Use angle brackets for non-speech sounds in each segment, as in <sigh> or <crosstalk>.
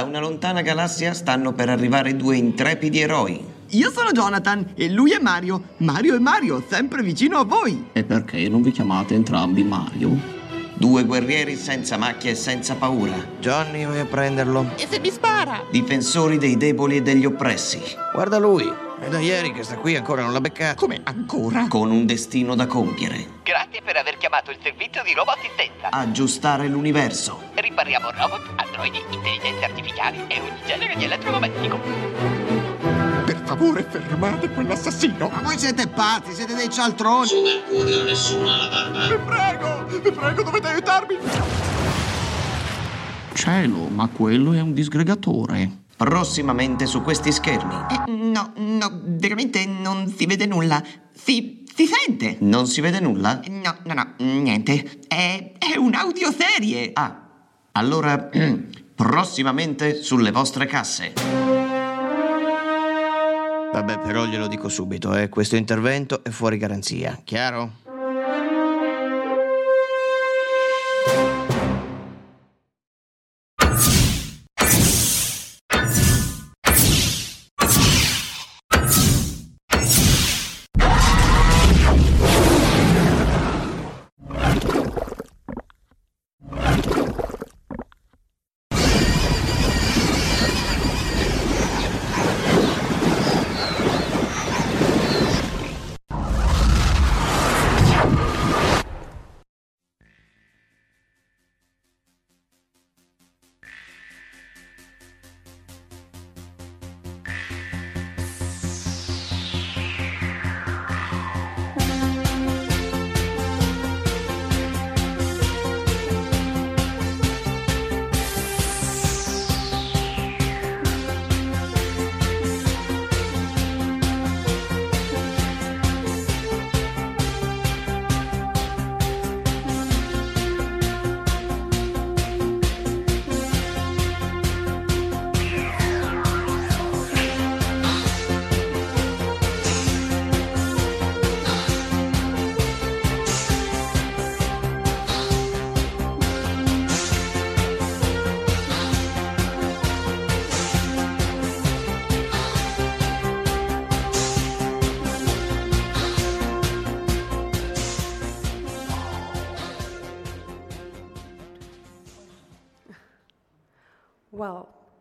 una lontana galassia stanno per arrivare due intrepidi eroi. Io sono Jonathan e lui è Mario. Mario e Mario, sempre vicino a voi. E perché non vi chiamate entrambi Mario? Due guerrieri senza macchie e senza paura. Johnny, vai a prenderlo. E se mi spara? Difensori dei deboli e degli oppressi. Guarda lui. È da ieri che sta qui ancora non l'ha beccato. Come ancora? Con un destino da compiere. Grazie per aver chiamato il servizio di roboassistenza. Aggiustare l'universo. Ripariamo robot, androidi, intelligenze artificiali e ogni genere di elettrodomestico. Per favore, fermate quell'assassino. Ma voi siete pazzi, siete dei cialtroni. Su Mercurio nessuno ha la barba. Vi prego, vi prego, dovete aiutarmi. Cielo, ma quello è un disgregatore. Prossimamente su questi schermi. Eh, no, no, veramente non si vede nulla. Si, si sente. Non si vede nulla? No, no, no, niente. È, è un'audioserie. Ah, allora <clears throat> prossimamente sulle vostre casse. Vabbè, però glielo dico subito, eh. Questo intervento è fuori garanzia, chiaro?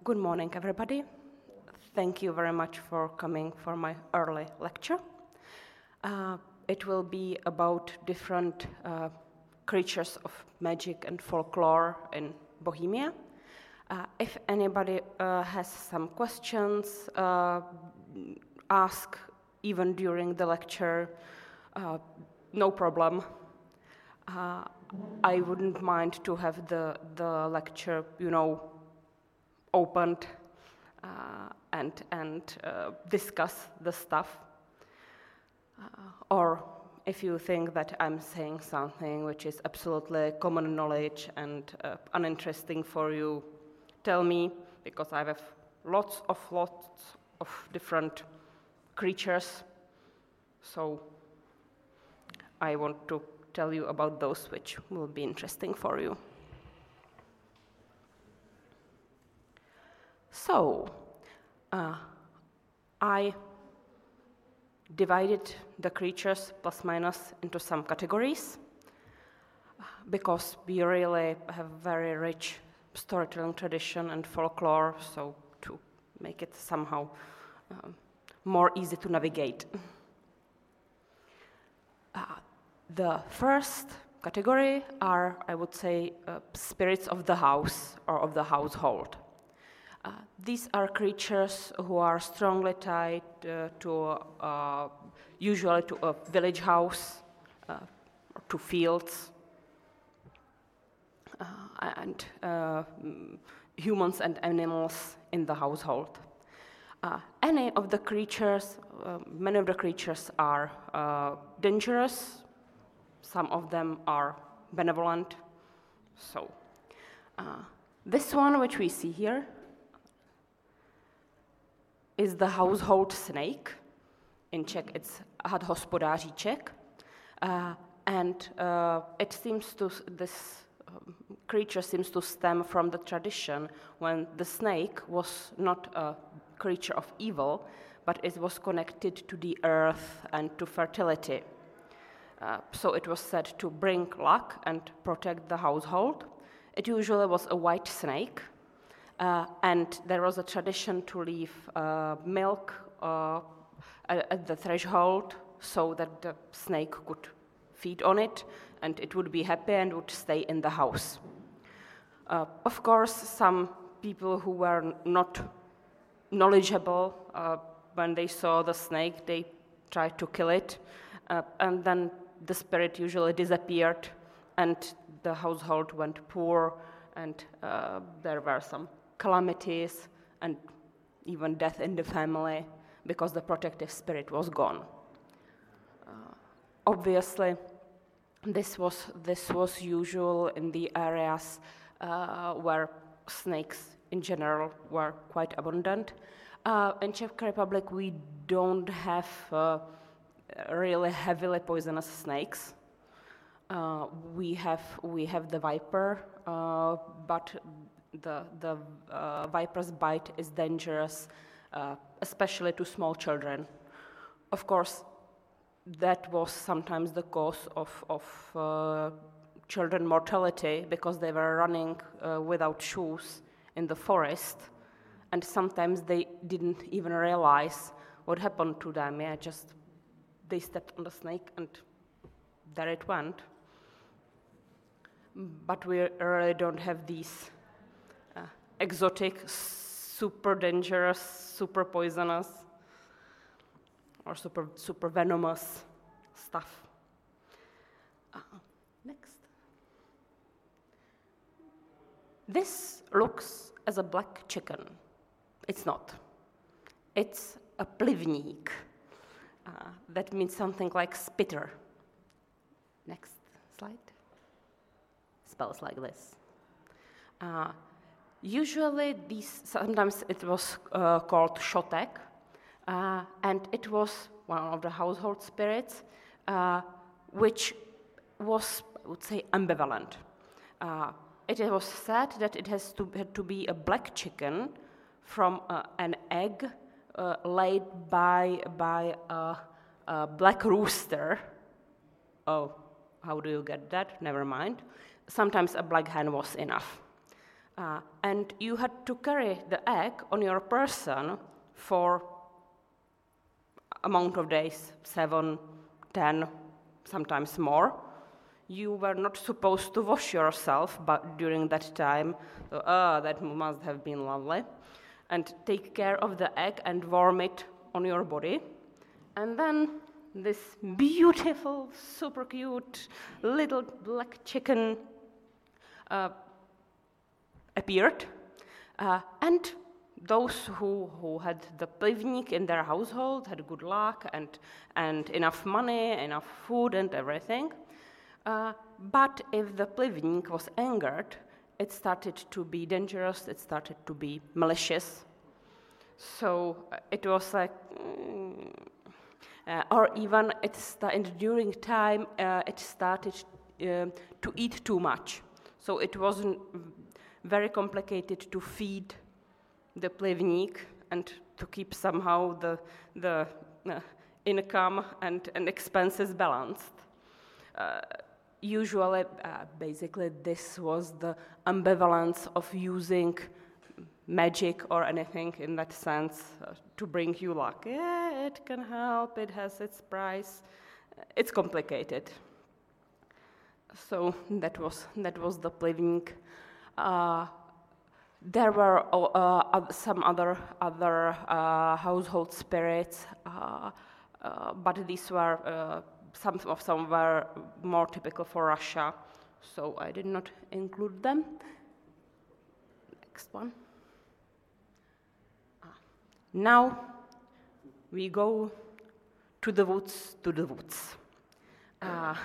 Good morning, everybody. Thank you very much for coming for my early lecture. Uh, it will be about different uh, creatures of magic and folklore in Bohemia. Uh, if anybody uh, has some questions, uh, ask even during the lecture, uh, no problem. I wouldn't mind to have the, the lecture, you know, opened uh, and, and uh, discuss the stuff. Uh, or if you think that I'm saying something which is absolutely common knowledge and uh, uninteresting for you, tell me because I have lots of lots of different creatures. So I want to tell you about those which will be interesting for you. So uh, I divided the creatures plus minus into some categories because we really have very rich storytelling tradition and folklore, so to make it somehow um, more easy to navigate. Uh, the first category are, I would say, uh, spirits of the house or of the household. Uh, these are creatures who are strongly tied uh, to, uh, usually to a village house, uh, to fields, uh, and uh, humans and animals in the household. Uh, any of the creatures, many of the creatures are dangerous, some of them are benevolent. So, this one, which we see here, is the household snake. In Czech, it's had hospodáříček. Uh, and uh, it seems to this um, creature seems to stem from the tradition when the snake was not a creature of evil, but it was connected to the earth and to fertility. Uh, so it was said to bring luck and protect the household. It usually was a white snake, uh, and there was a tradition to leave uh, milk uh, at the threshold so that the snake could feed on it and it would be happy and would stay in the house. Uh, of course, some people who were not knowledgeable, uh, when they saw the snake, they tried to kill it, uh, and then the spirit usually disappeared, and the household went poor, and there were some calamities and even death in the family because the protective spirit was gone. Uh, obviously, this was, this was usual in the areas uh, where snakes in general were quite abundant. Uh, in Czech Republic, we don't have uh, really heavily poisonous snakes. Uh, we have we have the viper, uh, but the the uh, viper's bite is dangerous, especially to small children. Of course, that was sometimes the cause of, of uh, children mortality because they were running uh, without shoes in the forest and sometimes they didn't even realize what happened to them yeah just they stepped on the snake and there it went but we really don't have these uh, exotic super dangerous super poisonous or super, super venomous stuff. Uh, next. This looks as a black chicken. It's not. It's a plivník. Uh, that means something like spitter. Next slide. Spells like this. Uh, usually, these sometimes it was uh, called shotek, uh, and it was one of the household spirits, uh, which was, I would say, ambivalent. Uh, it was said that it has to, had to be a black chicken from uh, an egg uh, laid by, by a, a black rooster. Oh, how do you get that? Never mind. Sometimes a black hen was enough. Uh, and you had to carry the egg on your person for amount of days, seven, ten, sometimes more. You were not supposed to wash yourself but during that time. So, oh, that must have been lovely. And take care of the egg and warm it on your body. And then this beautiful, super cute little black chicken uh, appeared. Uh, and those who, who had the plivnik in their household had good luck and, and enough money, enough food, and everything. Uh, but if the plivnik was angered, it started to be dangerous, it started to be malicious. So uh, it was like, mm, uh, or even it started, during time uh, it started um, to eat too much. So it wasn't very complicated to feed the plivník and to keep somehow the, the uh, income and, and expenses balanced. Uh, usually, uh, basically, this was the ambivalence of using magic or anything in that sense uh, to bring you luck. Yeah, it can help, it has its price. It's complicated. So that was, that was the plivník. Uh, there were uh, some other other uh, household spirits, uh, uh but these were uh, some of some were more typical for Russia, so I did not include them. Next one. Ah. Now we go to the woods, to the woods. Uh,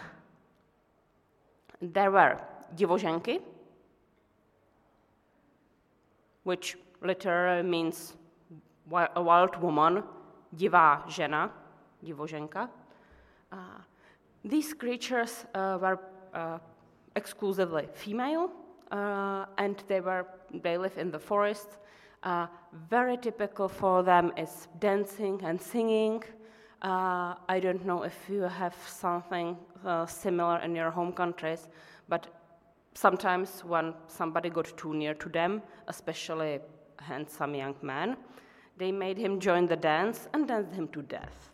there were divoženky, which literally means a wild woman, divá žena, divoženka. Uh, these creatures uh, were uh, exclusively female, uh, and they were they live in the forest. Uh, very typical for them is dancing and singing. Uh, I don't know if you have something similar in your home countries, but sometimes when somebody got too near to them, especially a handsome young man, they made him join the dance and danced him to death.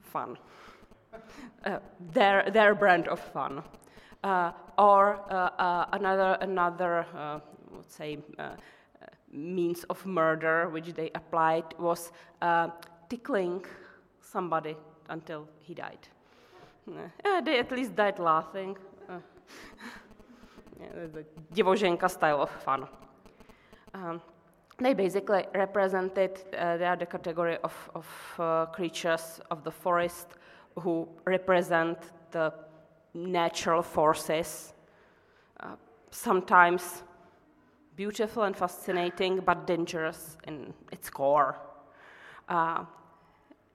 Fun. <laughs> Uh, their, their brand of fun. Uh, or uh, uh another, another uh, let's say, uh, means of murder which they applied was tickling somebody until he died. <laughs> they at least died laughing, <laughs> Divoženka style of fun. Um, they basically represented, uh, they are the category of, of uh, creatures of the forest who represent the natural forces, uh, sometimes beautiful and fascinating, but dangerous in its core. Uh,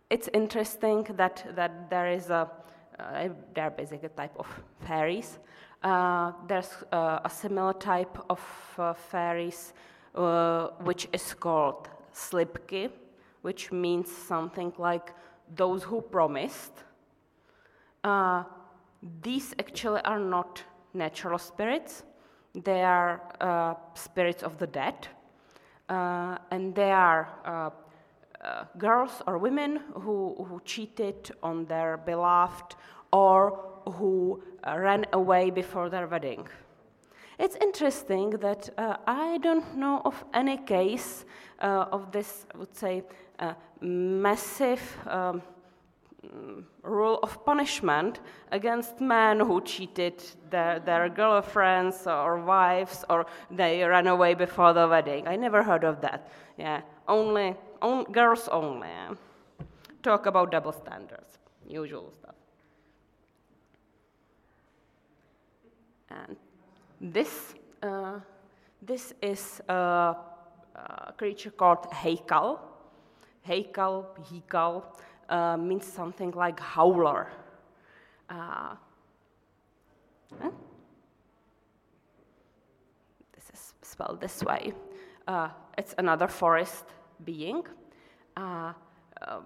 it's interesting that, that there is a they're basically a type of <laughs> fairies. Uh, there's uh, a similar type of fairies which is called slíbky, which means something like those who promised. Uh, these actually are not natural spirits, they are uh, spirits of the dead, uh, and they are uh, girls or women who, who cheated on their beloved or who uh, ran away before their wedding. It's interesting that uh, I don't know of any case uh, of this, I would say, uh, massive um, rule of punishment against men who cheated their, their girlfriends or wives or they ran away before the wedding. I never heard of that. Yeah, only on, girls only. Talk about double standards, usual stuff. And this, uh, this is a, a, creature called Heikal. Heikal, Hikal, uh, means something like howler. Uh? This is spelled this way. Uh, it's another forest being. Uh, uh,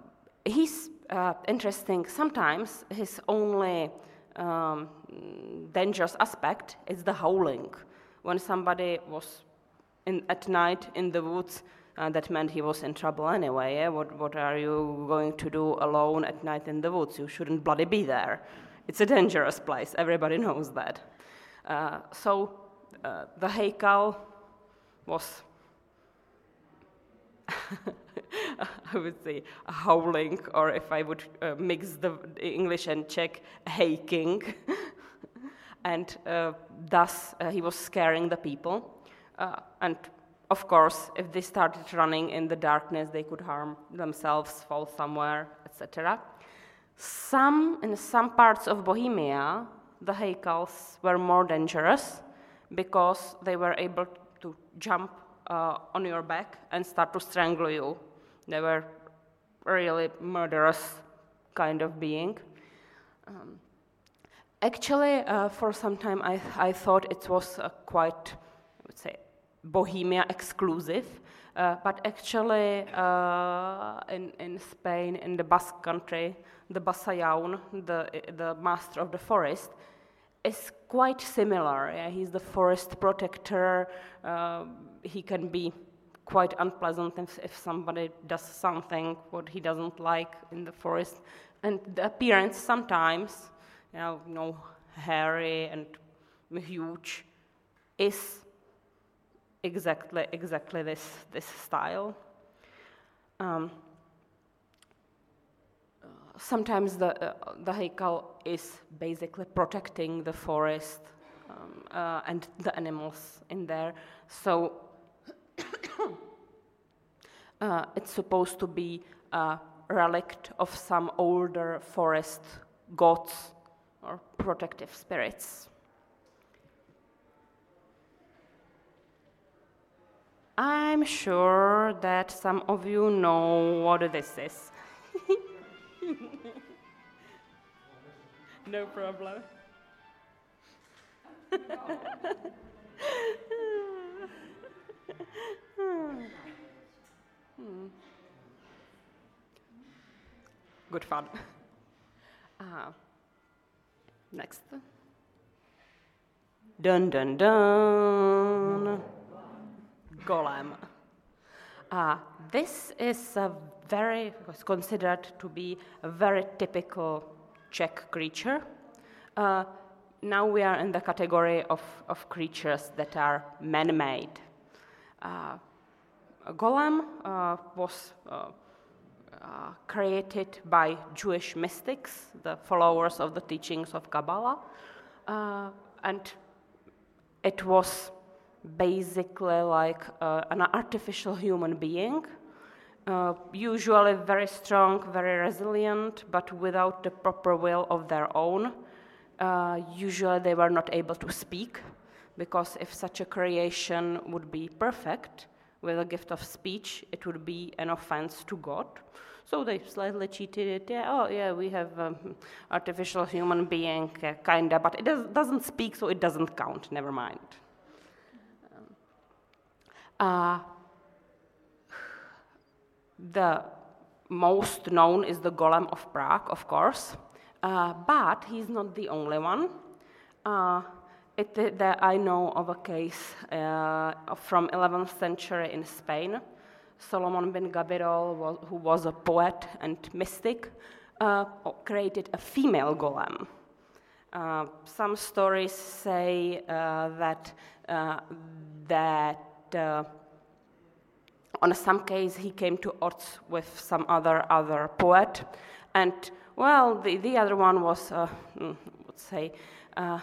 he's uh, interesting. Sometimes his only um, dangerous aspect is the howling, when somebody was in, at night in the woods, uh, that meant he was in trouble anyway. Yeah? What, what are you going to do alone at night in the woods? You shouldn't bloody be there. It's a dangerous place. Everybody knows that. Uh, so uh, the Heikal was, <laughs> I would say, howling, or if I would uh, mix the English and Czech, haking. <laughs> and uh, thus uh, he was scaring the people. Uh, and of course, if they started running in the darkness, they could harm themselves, fall somewhere, etc. Some, in some parts of Bohemia, the Heikals were more dangerous because they were able to jump uh, on your back and start to strangle you. They were really murderous kind of being. Um, actually, uh, for some time, I, I thought it was quite, I would say, Bohemia exclusive. Uh, but actually, uh, in, in Spain, in the Basque country, the Basajaun, the, the master of the forest, is quite similar. Yeah? He's the forest protector. Uh, he can be quite unpleasant if, if, somebody does something what he doesn't like in the forest. And the appearance sometimes, you know, you know hairy and huge, is exactly exactly this this style. Um, sometimes the, uh, the Heikal is basically protecting the forest um, uh, and the animals in there. So uh, it's supposed to be a relic of some older forest gods or protective spirits. I'm sure that some of you know what this is. <laughs> no problem. <laughs> Good fun. <laughs> Uh, next. Dun dun dun. Golem. Uh, this is a very was considered to be a very typical Czech creature. Uh, now we are in the category of, of creatures that are man-made. Uh, golem uh, was uh, created by Jewish mystics, the followers of the teachings of Kabbalah, and it was basically like an artificial human being uh, usually very strong, very resilient, but without the proper will of their own. Uh, usually they were not able to speak, because if such a creation would be perfect, with a gift of speech, it would be an offense to God. So they slightly cheated it. Yeah, oh, yeah, we have um, artificial human being, uh, kinda, but it does, doesn't speak, so it doesn't count. Never mind. Um, uh, the most known is the Golem of Prague, of course, uh, but he's not the only one. Uh, it, the, I know of a case uh, from 11th century in Spain. Solomon bin Gabirol, who was a poet and mystic, uh, created a female golem. Uh, some stories say uh, that that on some case he came to odds with some other other poet, and well, the, the other one was, uh, mm, would say, uh, uh,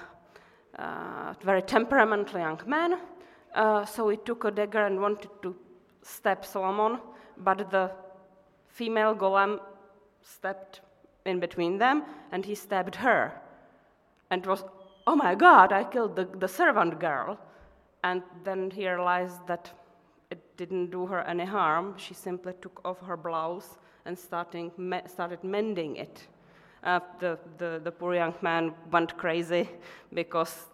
very temperamental young man. Uh, so he took a dagger and wanted to stab Solomon, but the female golem stepped in between them, and he stabbed her, and was, oh my God, I killed the, the servant girl, and then he realized that it didn't do her any harm. She simply took off her blouse and starting, started mending it. Uh, the, the, the poor young man went crazy because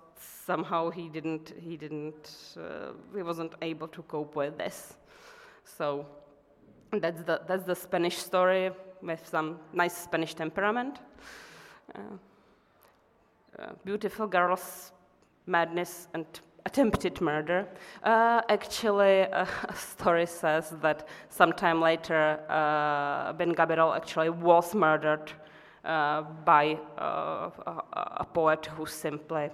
somehow he didn't, he didn't, uh, he wasn't able to cope with this. So that's the, that's the Spanish story with some nice Spanish temperament. Uh, uh beautiful girls, madness, and attempted murder. Uh, actually, a story says that sometime later, uh, Ben Gabirol actually was murdered by uh, a, poet who simply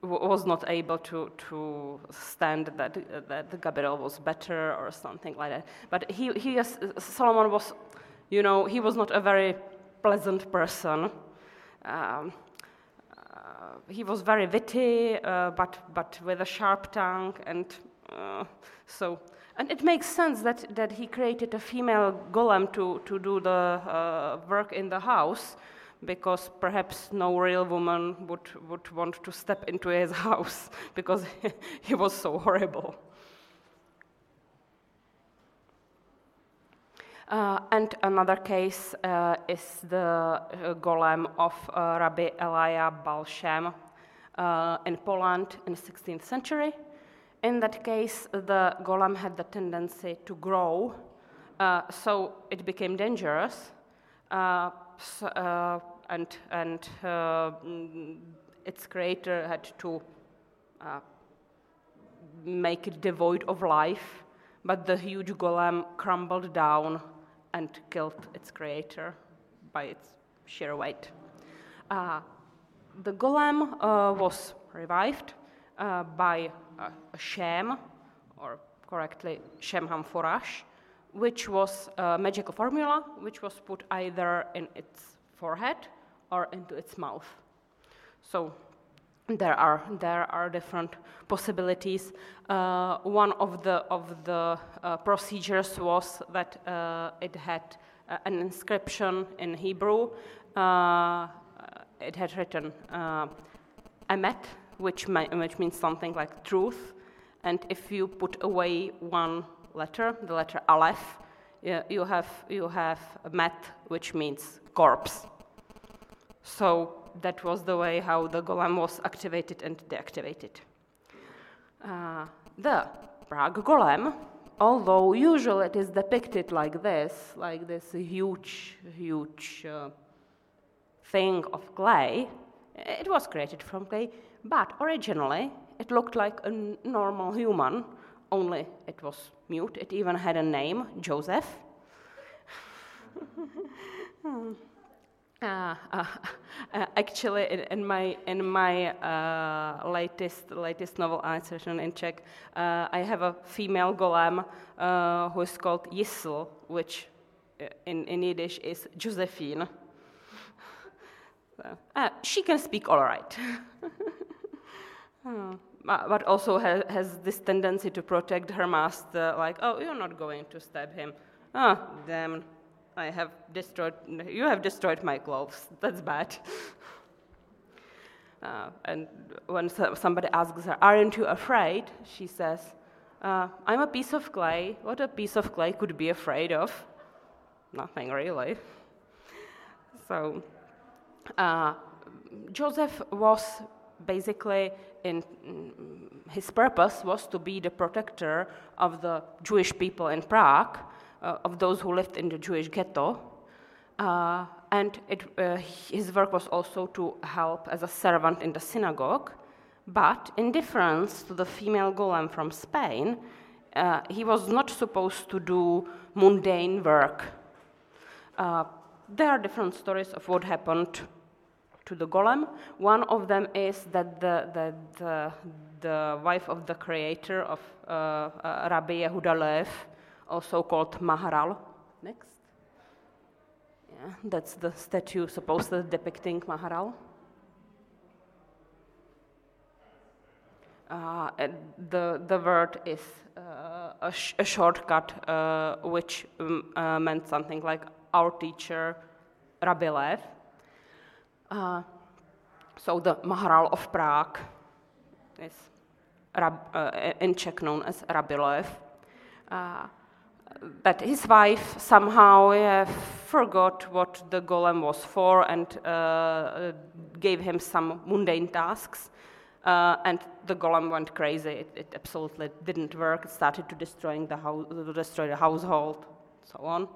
was not able to, to stand that, that Gabirol was better or something like that. But he, he Solomon was, you know, he was not a very pleasant person. Um, uh, he was very witty, uh, but, but with a sharp tongue, and uh, so and it makes sense that, that he created a female golem to, to do the uh, work in the house, because perhaps no real woman would, would want to step into his <laughs> house because he was so horrible. Uh, and another case uh, is the uh, golem of uh, Rabbi Elia Balshem uh, in Poland in the 16th century. In that case, the golem had the tendency to grow, uh, so it became dangerous. So, and and mm, its creator had to make it devoid of life, but the huge golem crumbled down and killed its creator by its sheer weight. Uh, the golem uh, was revived uh, by a Shem, or correctly Shem HaMeforash, which was a magical formula which was put either in its forehead or into its mouth. So there are there are different possibilities. Uh, one of the of the uh, procedures was that uh, it had uh, an inscription in Hebrew. Uh, it had written uh, "emet," which which means something like truth. And if you put away one letter, the letter Aleph, you have you have met, which means corpse. So that was the way how the golem was activated and deactivated. Uh, the Prague golem, although usually it is depicted like this, like this huge, huge uh, thing of clay, it was created from clay, but originally it looked like a normal human, only it was mute. It even had a name, Joseph. hmm. <laughs> Uh, uh, actually, in, in, my in my uh, latest latest novel Annotation in Czech, I have a female golem uh, who is called Yisl, which in, in Yiddish is Josephine. <laughs> so, she can speak all right, <laughs> hmm. but also has, has, this tendency to protect her master. Like, oh, you're not going to stab him. Oh, damn I have destroyed, you have destroyed my clothes. That's bad. <laughs> Uh, and when somebody asks her, Aren't you afraid? She says, uh, I'm a piece of clay. What a piece of clay could be afraid of? Nothing really. So, uh, Joseph was basically in his purpose was to be the protector of the Jewish people in Prague uh, of those who lived in the Jewish ghetto. Uh, and it, uh, his work was also to help as a servant in the synagogue. But in difference to the female golem from Spain, uh, he was not supposed to do mundane work. Uh, there are different stories of what happened to the golem. One of them is that the, the, the, the wife of the creator of uh, Rabbi Yehuda Lev also called Maharal. Next. Yeah, that's the statue supposedly depicting Maharal. Uh, the, the word is uh, a, sh- a, shortcut uh, which um, uh, meant something like our teacher, Rabbi Lev. Uh, so the Maharal of Prague is Rab, uh, in Czech known as Rabbi Lev that his wife somehow uh, forgot what the golem was for and uh, gave him some mundane tasks. Uh, and the golem went crazy. It, it, absolutely didn't work. It started to destroying the house, destroy the household, so on.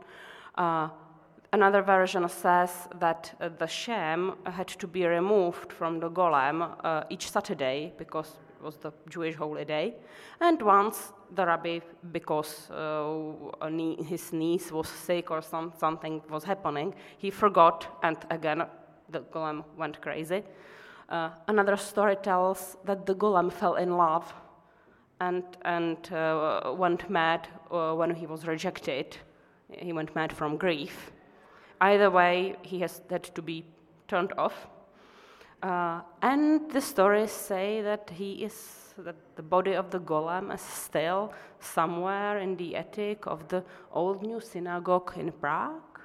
Another version says that uh, the sham had to be removed from the golem uh, each Saturday because it was the Jewish holy day, and once the rabbi, because uh, knee, his niece was sick or some, something was happening, he forgot, and again the golem went crazy. Uh, another story tells that the golem fell in love and, and uh, went mad uh, when he was rejected. He went mad from grief. Either way, he has had to be turned off. Uh, and the stories say that he is that the body of the golem is still somewhere in the attic of the old new synagogue in Prague.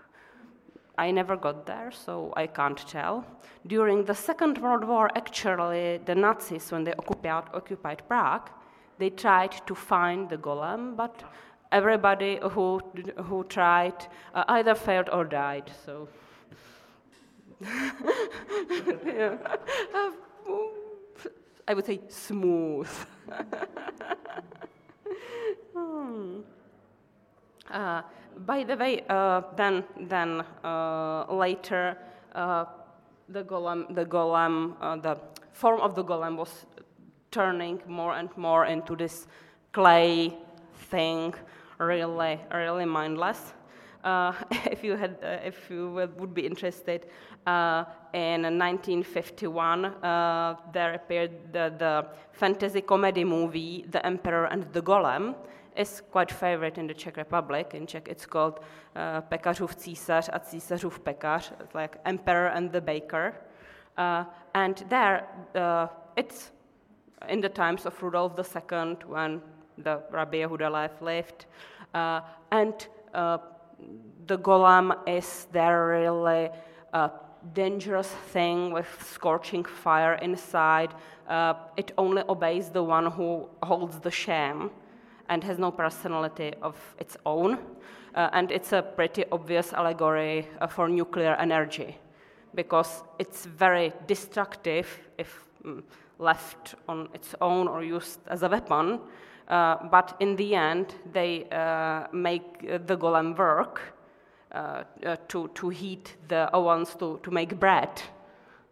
I never got there, so I can't tell. During the Second World War, actually, the Nazis, when they occupied, occupied Prague, they tried to find the golem, but everybody who, who tried uh, either failed or died. So, <laughs> yeah. uh, I would say smooth. <laughs> hmm. uh, by the way, uh, then, then uh, later, uh, the golem, the golem, the form of the golem was turning more and more into this clay thing, really, really mindless. Uh, <laughs> if you had, uh, if you would be interested, uh, in 1951 uh, there appeared the, the, fantasy comedy movie *The Emperor and the Golem*. Is quite favorite in the Czech Republic. In Czech, it's called uh, Pekařův císař a císařův pekař. Like Emperor and the Baker. Uh, and there, it's in the times of Rudolf II when the Rabbi Yehuda lived. Uh, and uh, the golem is there really dangerous thing with scorching fire inside. Uh, it only obeys the one who holds the sham and has no personality of its own. Uh, and it's a pretty obvious allegory uh, for nuclear energy because it's very destructive if mm, left on its own or used as a weapon. Uh, but in the end, they uh, make the golem work uh, uh, to, to heat the ovens to, to make bread.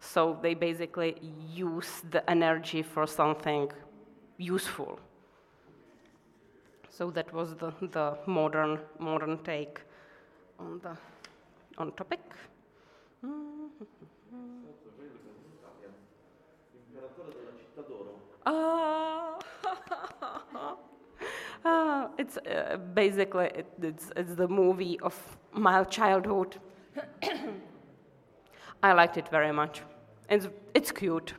So they basically use the energy for something useful. So that was the, the modern, modern take on the on topic. Uh, uh, it's uh, basically it, it's, it's the movie of my childhood. <coughs> I liked it very much. It's, it's cute.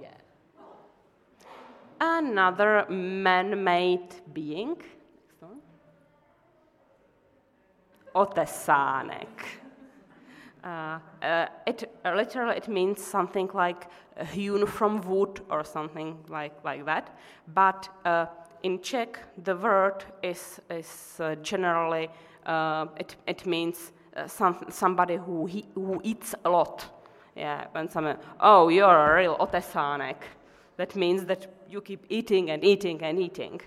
Yeah. Another man made being. Otesánek. Uh, uh, it uh, literally it means something like hewn from wood or something like, like that. But in Czech, the word is, is generally, it, it means some, somebody who, he, who eats a lot. Yeah, when someone, oh, you're a real otesánek. That means that you keep eating and eating and eating.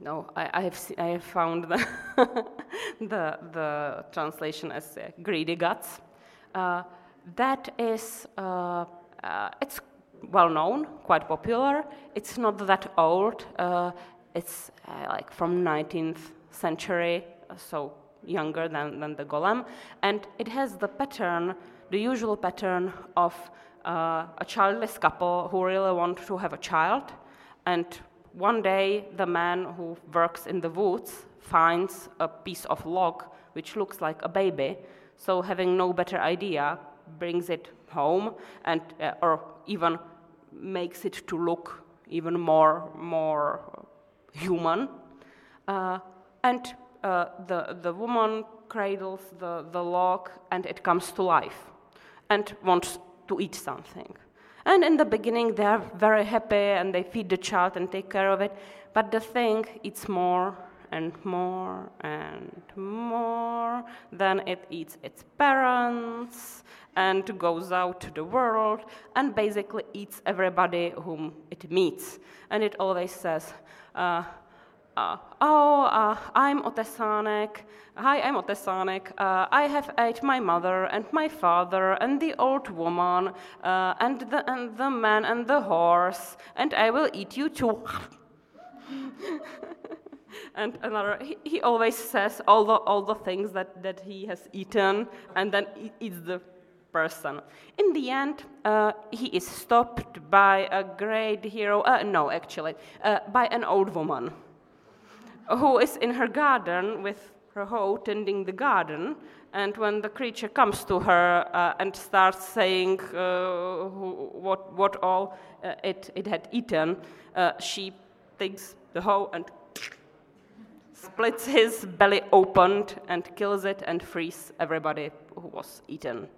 No, I, I, have, I have found the, <laughs> the, the, translation as uh, greedy guts. Uh, that is, uh, uh it's well known, quite popular. It's not that old. Uh, it's uh, like from 19th century, so younger than, than the golem. And it has the pattern, the usual pattern of a childless couple who really want to have a child and one day, the man who works in the woods finds a piece of log which looks like a baby. So, having no better idea, brings it home and, uh, or even makes it to look even more, more human. Uh, and uh, the, the woman cradles the, the log and it comes to life and wants to eat something. And in the beginning, they're very happy and they feed the child and take care of it. But the thing eats more and more and more. Then it eats its parents and goes out to the world and basically eats everybody whom it meets. And it always says, uh, uh, oh, uh, I'm Otesanek. Hi, I'm Otesanek. Uh, I have ate my mother and my father and the old woman uh, and, the, and the man and the horse, and I will eat you too. <laughs> and another, he, he, always says all the, all the things that, that he has eaten and then eats the person. In the end, uh, he is stopped by a great hero, uh, no, actually, uh, by an old woman who is in her garden with her hoe tending the garden. And when the creature comes to her uh, and starts saying uh, what, what all uh, it, it had eaten, uh, she takes the hoe and splits his belly open and kills it and frees everybody who was eaten.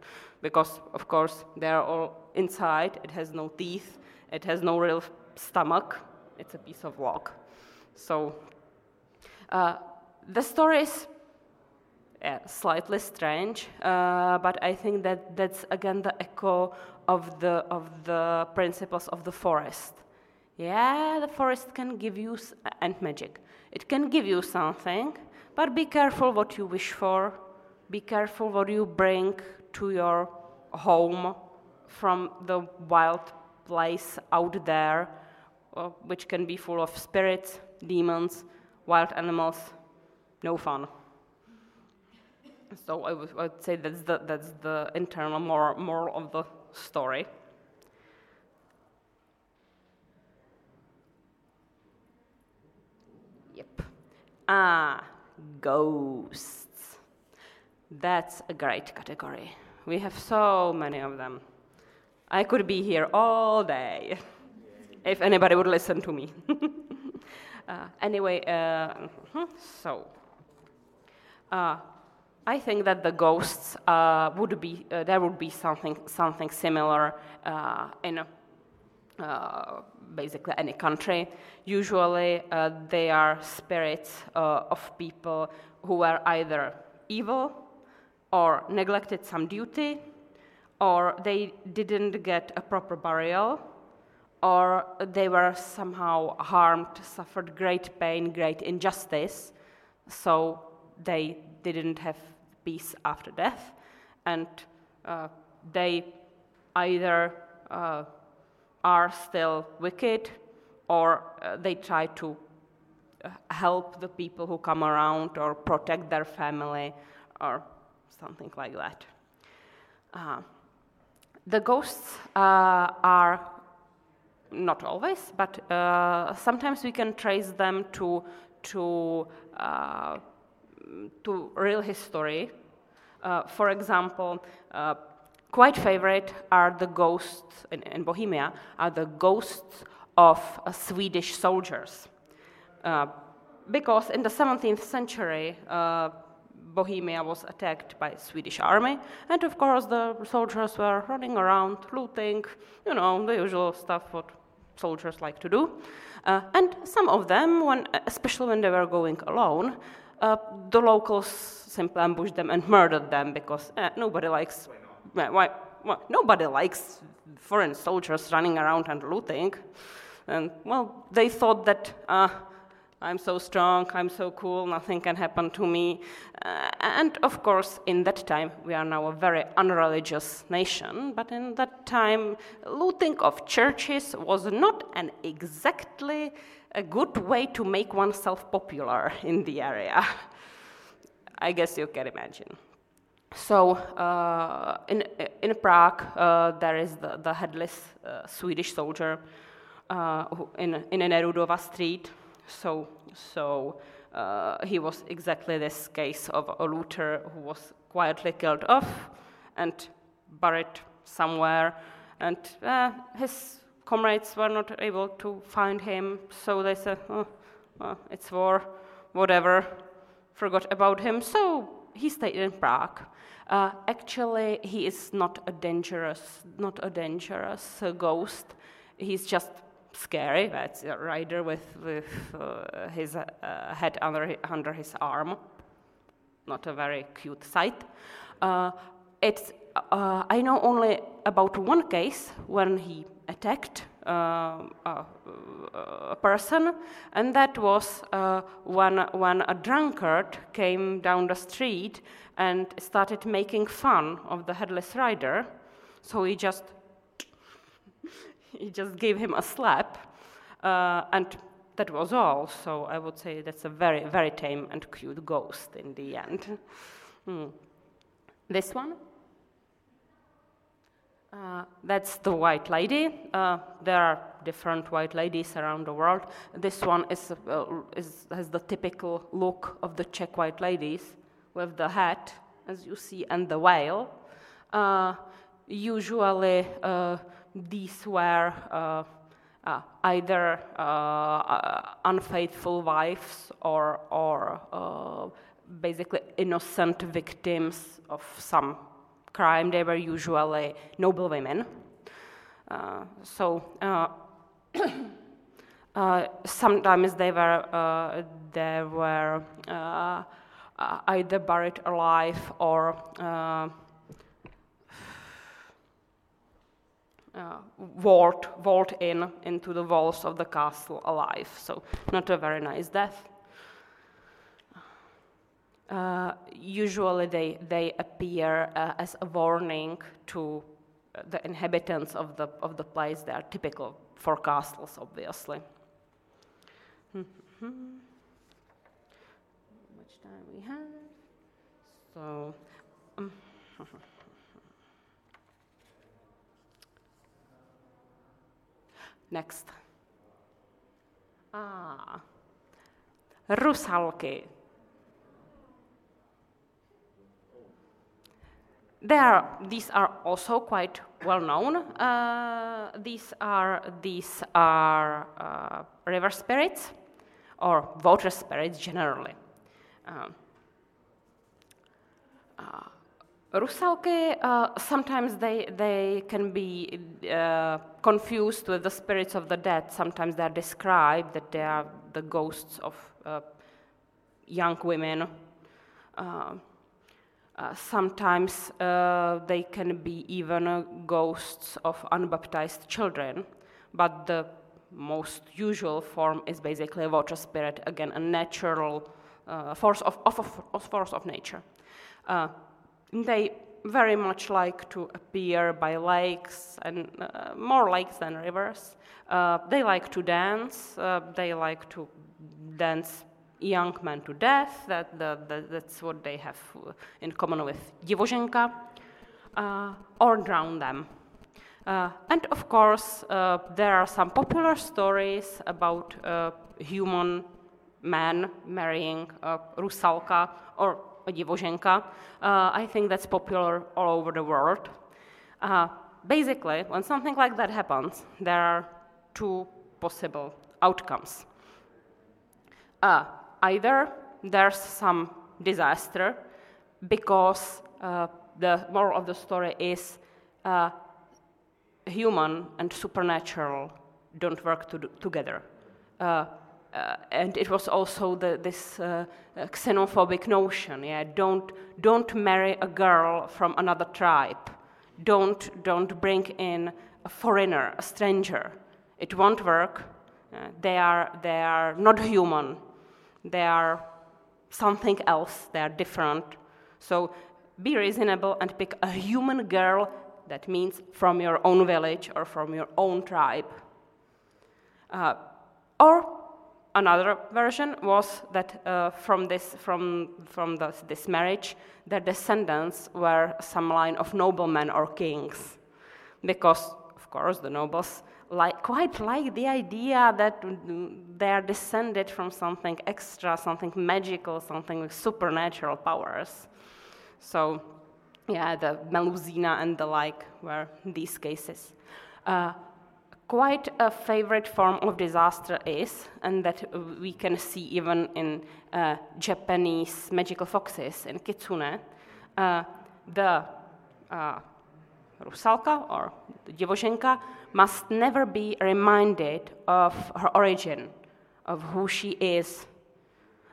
Because, of course, they're all inside, it has no teeth, it has no real stomach, it's a piece of log. So uh, the story is slightly strange, uh, but I think that that's again the echo of the of the principles of the forest. Yeah, the forest can give you and magic. It can give you something, but be careful what you wish for. Be careful what you bring to your home from the wild place out there, uh, which can be full of spirits, demons, wild animals, no fun. So I would, say that's the, that's the internal moral, moral of the story. Yep. Ah, ghosts. That's a great category. We have so many of them. I could be here all day if anybody would listen to me. <laughs> Uh, anyway, uh, hmm, so uh, I think that the ghosts would be there would be something something similar in basically any country. Usually, they are spirits of people who were either evil or neglected some duty or they didn't get a proper burial or they were somehow harmed, suffered great pain, great injustice, so they didn't have peace after death, and uh, they either uh, are still wicked or uh, they try to uh, help the people who come around or protect their family or something like that. Uh, the ghosts uh, are not always, but uh, sometimes we can trace them to to uh, to real history. Uh, for example, quite favorite are the ghosts in, in, Bohemia are the ghosts of Swedish soldiers, because in the 17th century. Bohemia was attacked by Swedish army, and of course the soldiers were running around, looting, you know, the usual stuff what soldiers like to do. Uh, and some of them, when, especially when they were going alone, uh, the locals simply ambushed them and murdered them because uh, nobody likes why, why, why, nobody likes foreign soldiers running around and looting. And well, they thought that uh, I'm so strong, I'm so cool, nothing can happen to me. Uh, and of course, in that time, we are now a very unreligious nation, but in that time, looting of churches was not an exactly a good way to make oneself popular in the area. <laughs> I guess you can imagine. So uh, in, in Prague, uh, there is the, the headless uh, Swedish soldier uh, in, in Nerudova street so, so uh, he was exactly this case of a looter who was quietly killed off and buried somewhere, and uh, his comrades were not able to find him, so they said, oh, well, it's war, whatever, forgot about him, so he stayed in Prague. Uh, actually, he is not a dangerous, not a dangerous ghost. He's just scary. That's a rider with, with uh, his uh, head under, under his arm. Not a very cute sight. Uh, it's, uh, I know only about one case when he attacked uh, a, a, person, and that was uh, when, when a drunkard came down the street and started making fun of the headless rider. So he just he just gave him a slap, uh, and that was all. So I would say that's a very, very tame and cute ghost in the end. Hmm. This one? Uh, that's the white lady. Uh, there are different white ladies around the world. This one is, uh, is, has the typical look of the Czech white ladies with the hat, as you see, and the veil. Uh, usually, uh, these were uh, uh, either uh, unfaithful wives or, or basically innocent victims of some crime. They were usually noble women. so <coughs> uh, sometimes they were uh, they were uh, either buried alive or uh, vault, vault in into the walls of the castle alive. So not a very nice death. Uh, usually they, they appear uh, as a warning to the inhabitants of the, of the place. They are typical for castles, obviously. How much time we have? So. Um, Next. Ah. Rusalky. There, these are also quite well known. Uh, these are these are uh, river spirits or water spirits generally. Um, uh, Rusalky, uh, sometimes they, they can be uh, confused with the spirits of the dead. Sometimes they are described that they are the ghosts of uh, young women. Uh, uh, sometimes uh, they can be even ghosts of unbaptized children, but the most usual form is basically a water spirit, again, a natural force of, of, of, force of nature. They very much like to appear by lakes and uh, more lakes than rivers. Uh, they like to dance. Uh, they like to dance young men to death. That, that's what they have in common with Divoženka, uh, or drown them. Uh, and of course, uh, there are some popular stories about human men marrying Rusalka or Divoženka. Uh, I think that's popular all over the world. Uh, basically, when something like that happens, there are two possible outcomes. Uh, either there's some disaster because the moral of the story is uh, human and supernatural don't work to together. Uh, uh, and it was also the, this uh, uh, xenophobic notion yeah don't don't marry a girl from another tribe. Don't don't bring in a foreigner a stranger. It won't work. Uh, they are they are not human. They are something else. They are different. So be reasonable and pick a human girl. That means from your own village or from your own tribe. Uh, or another version was that uh, from this from from the, this marriage their descendants were some line of noblemen or kings. Because of course the nobles like quite like the idea that they are descended from something extra something magical something with supernatural powers. So yeah the melusina and the like were these cases. Uh, quite a favorite form of disaster is, and that we can see even in uh, Japanese magical foxes in Kitsune, uh, the uh, Rusalka or the Divoženka must never be reminded of her origin, of who she is.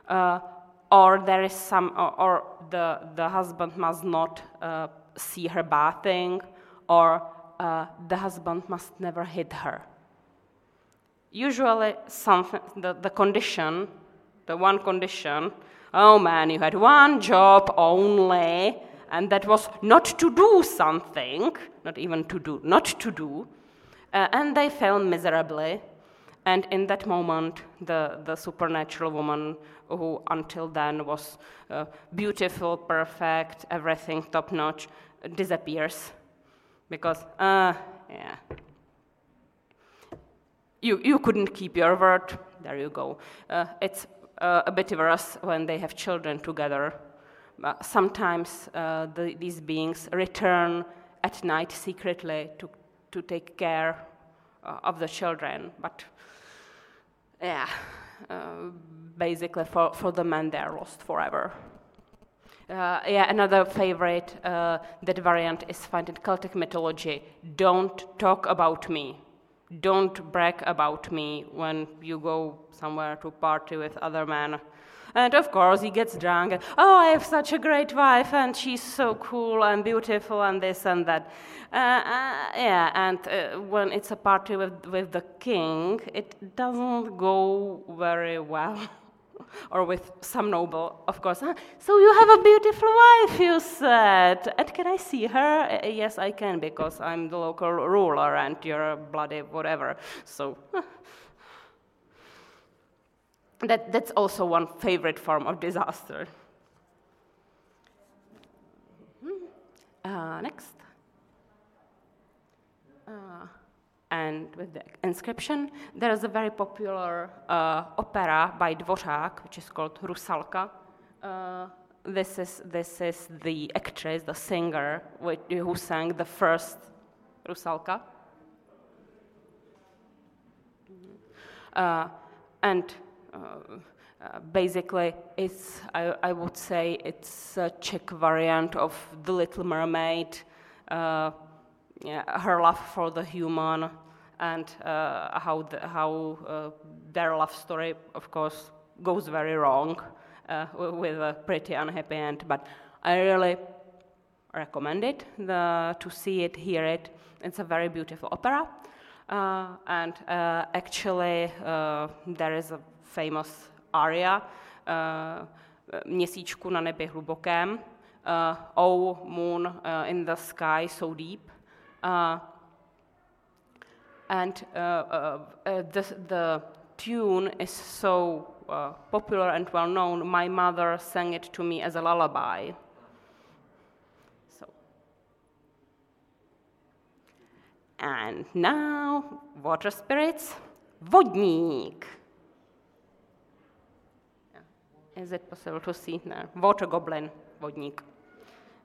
Uh, or there is some, or, or, the, the husband must not uh, see her bathing, or uh, the husband must never hit her. Usually, something, the, the condition, the one condition, oh man, you had one job only, and that was not to do something, not even to do, not to do, uh, and they fell miserably. And in that moment, the, the supernatural woman, who until then was uh, beautiful, perfect, everything top notch, disappears. Because, uh, yeah. You, you couldn't keep your word. There you go. Uh, it's uh, a bit worse when they have children together. Sometimes uh, the, these beings return at night secretly to, to take care uh, of the children. But yeah, uh, basically for, for the men they're lost forever. Uh, yeah, another favorite, uh, that variant is found in Celtic mythology. Don't talk about me. Don't brag about me when you go somewhere to party with other men. And of course, he gets drunk. Oh, I have such a great wife, and she's so cool and beautiful, and this and that. Uh, uh, yeah, and uh, when it's a party with, with the king, it doesn't go very well. <laughs> or with some noble, of course. Huh? So you have a beautiful wife, you said. And can I see her? Uh, yes, I can, because I'm the local ruler and you're bloody whatever. So. that, that's also one favorite form of disaster. Uh, next. Uh, and with the inscription, there is a very popular uh, opera by Dvořák, which is called Rusalka. Uh, this, is, this is the actress, the singer, which, who sang the first Rusalka. Uh, and uh, uh, basically, it's, I, I, would say, it's a Czech variant of The Little Mermaid, uh, her love for the human, and uh, how, the, how uh, their love story, of course, goes very wrong uh, with a pretty unhappy end. But I really recommend it the, to see it, hear it. It's a very beautiful opera. and actually, there is a famous aria uh, Měsíčku na nebi hlubokém, uh, Oh moon uh, in the sky so deep. Uh, and uh, uh, the, the tune is so popular and well known, my mother sang it to me as a lullaby. So. And now, water spirits, vodník. Is it possible to see there? Water goblin, vodník.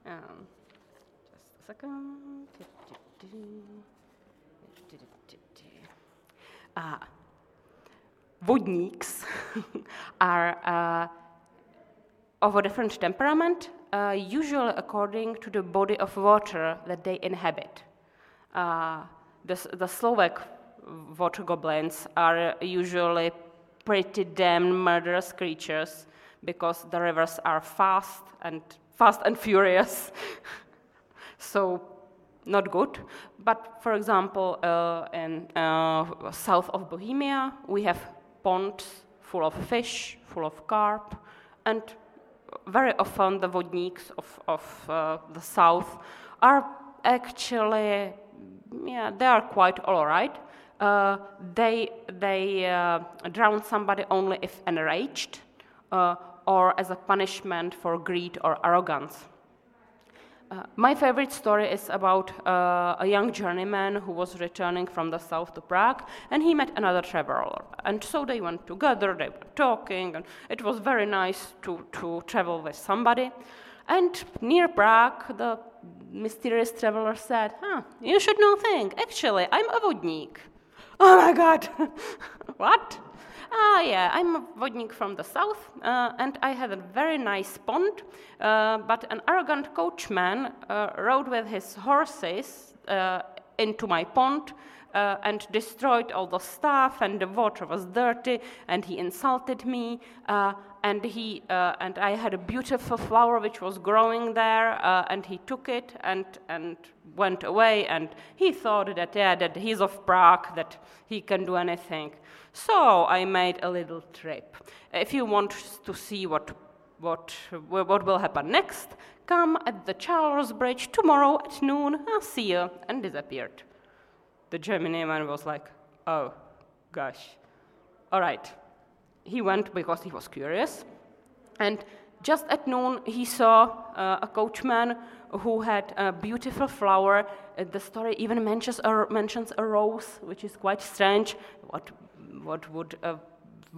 Um, just a second. Uh, vodníks <laughs> are uh, of a different temperament, uh, usually according to the body of water that they inhabit. Uh, the, the Slovak water goblins are usually pretty damn murderous creatures because the rivers are fast and fast and furious. <laughs> so not good. But for example, uh, in uh, south of Bohemia, we have ponds full of fish, full of carp, and very often the vodníks of, of uh, the south are actually, yeah, they are quite all right. Uh, they they uh, drown somebody only if enraged, uh, or as a punishment for greed or arrogance. Uh, my favorite story is about uh, a young journeyman who was returning from the south to Prague, and he met another traveler. And so they went together, they were talking, and it was very nice to, to travel with somebody. And near Prague, the mysterious traveler said, huh, You should know thing. Actually, I'm a vodník. <laughs> Oh my God! <laughs> what? Ah, yeah, I'm a vodník from the south, uh, and I had a very nice pond, uh, but an arrogant coachman uh, rode with his horses uh, into my pond. Uh, and destroyed all the stuff, and the water was dirty, and he insulted me, and he and I had a beautiful flower which was growing there, and he took it and and went away, and he thought that yeah, that he's of Prague, that he can do anything. So I made a little trip. If you want to see what, what, what will happen next, come at the Charles Bridge tomorrow at noon. I'll see you. And disappeared. The German man was like, oh, gosh. All right. He went because he was curious. And just at noon, he saw uh, a coachman who had a beautiful flower. Uh, the story even mentions a, mentions a rose, which is quite strange. What what would a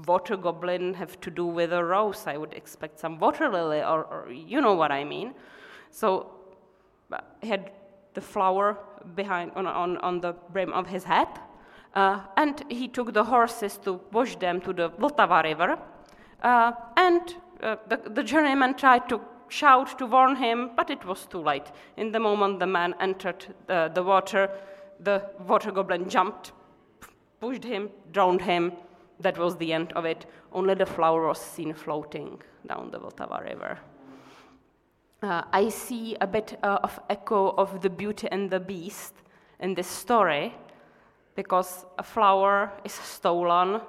water goblin have to do with a rose? I would expect some water lily, or, or you know what I mean. So he had the flower behind on, on, on the brim of his hat, uh, and he took the horses to wash them to the Vltava River. Uh, and uh, the, the journeyman tried to shout to warn him, but it was too late. In the moment the man entered the, the water, the water goblin jumped pushed him, drowned him. That was the end of it. Only the flower was seen floating down the Vltava River. Uh, I see a bit uh, of echo of the Beauty and the Beast in this story because a flower is stolen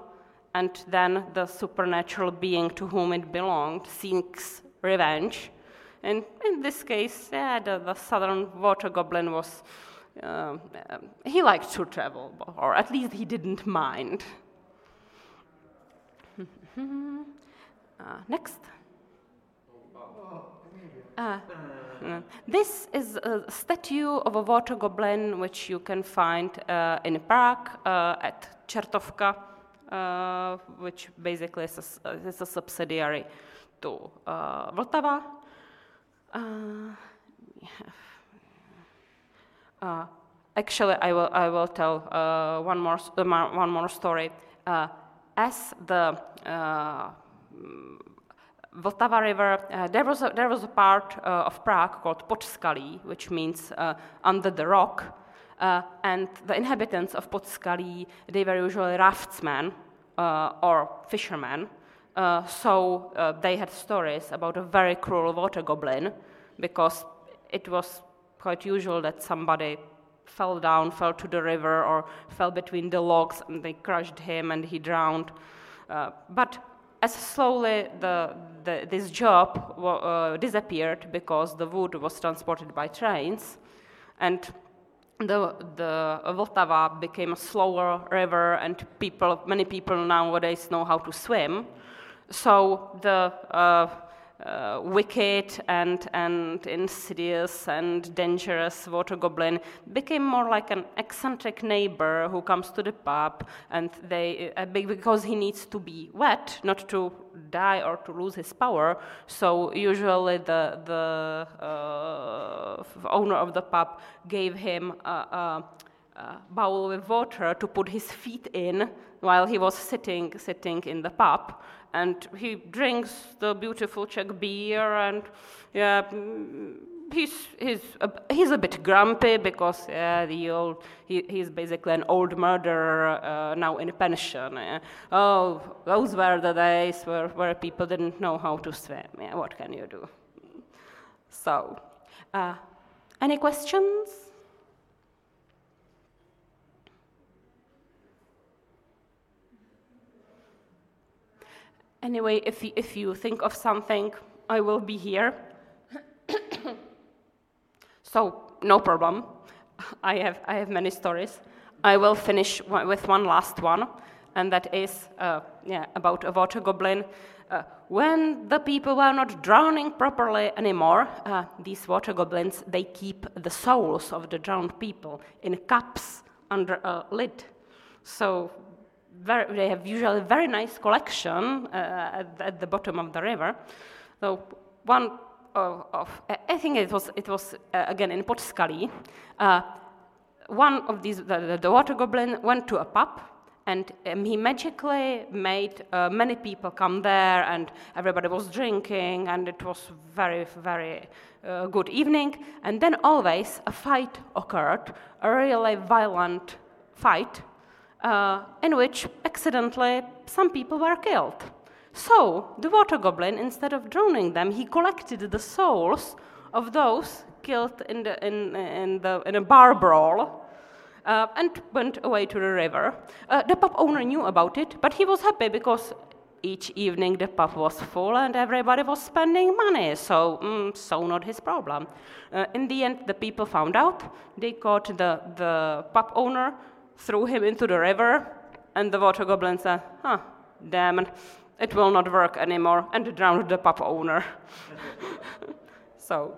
and then the supernatural being to whom it belonged seeks revenge. And in this case, yeah, the, the southern water goblin was uh, he liked to travel, or at least he didn't mind. <laughs> uh, next. Uh, this is a statue of a water goblin which you can find uh, in Prague uh, at Čertovka, uh, which basically is a, is a subsidiary to Vltava. Uh, actually, I will, I will tell uh, one, more, uh, one more story. Uh, as the uh, Vltava River, uh, there, was a, there was a part of Prague called Podskalí, which means under the rock. and the inhabitants of Podskalí, they were usually raftsmen or fishermen. so they had stories about a very cruel water goblin because it was quite usual that somebody fell down, fell to the river, or fell between the logs and they crushed him and he drowned. Uh, but as slowly the, the, this job uh, disappeared because the wood was transported by trains, and the, the Vltava became a slower river, and people, many people nowadays know how to swim. So the uh, uh, wicked and, and insidious and dangerous water goblin became more like an eccentric neighbor who comes to the pub and they uh, because he needs to be wet not to die or to lose his power. So usually the the uh, owner of the pub gave him a, a, a bowl with water to put his feet in while he was sitting sitting in the pub and he drinks the beautiful Czech beer, and yeah, he's he's a, he's a bit grumpy because yeah, the old he, he's basically an old murderer uh, now in a pension. Yeah. Oh, those were the days where where people didn't know how to swim. Yeah, what can you do? So, uh, any questions? Anyway, if if you think of something, I will be here. <coughs> so, no problem. <laughs> I have, I have many stories. I will finish with one last one, and that is uh, yeah, about a water goblin. Uh, when the people were not drowning properly anymore, uh, these water goblins, they keep the souls of the drowned people in cups under a lid. So very, they have usually very nice collection uh, at, at, the bottom of the river. So one of, of I think it was, it was uh, again in Podskalí, uh, one of these, the, the, water goblin went to a pub and um, he magically made uh, many people come there and everybody was drinking and it was very very uh, good evening and then always a fight occurred a really violent fight uh, in which accidentally some people were killed so the water goblin instead of drowning them he collected the souls of those killed in, the, in, in, the, in a bar brawl uh, and went away to the river. Uh, the pub owner knew about it, but he was happy because each evening the pub was full and everybody was spending money, so mm, so not his problem. Uh, in the end, the people found out. They caught the, the pub owner, threw him into the river, and the water goblin said, "Huh, damn it, will not work anymore," and drowned the pub owner. <laughs> so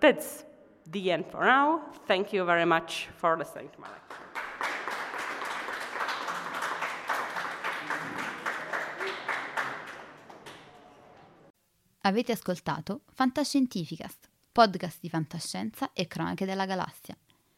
that's the end for now. Thank you very much for listening to my lecture. Avete ascoltato Fantascientificast, podcast di fantascienza e cronache della galassia,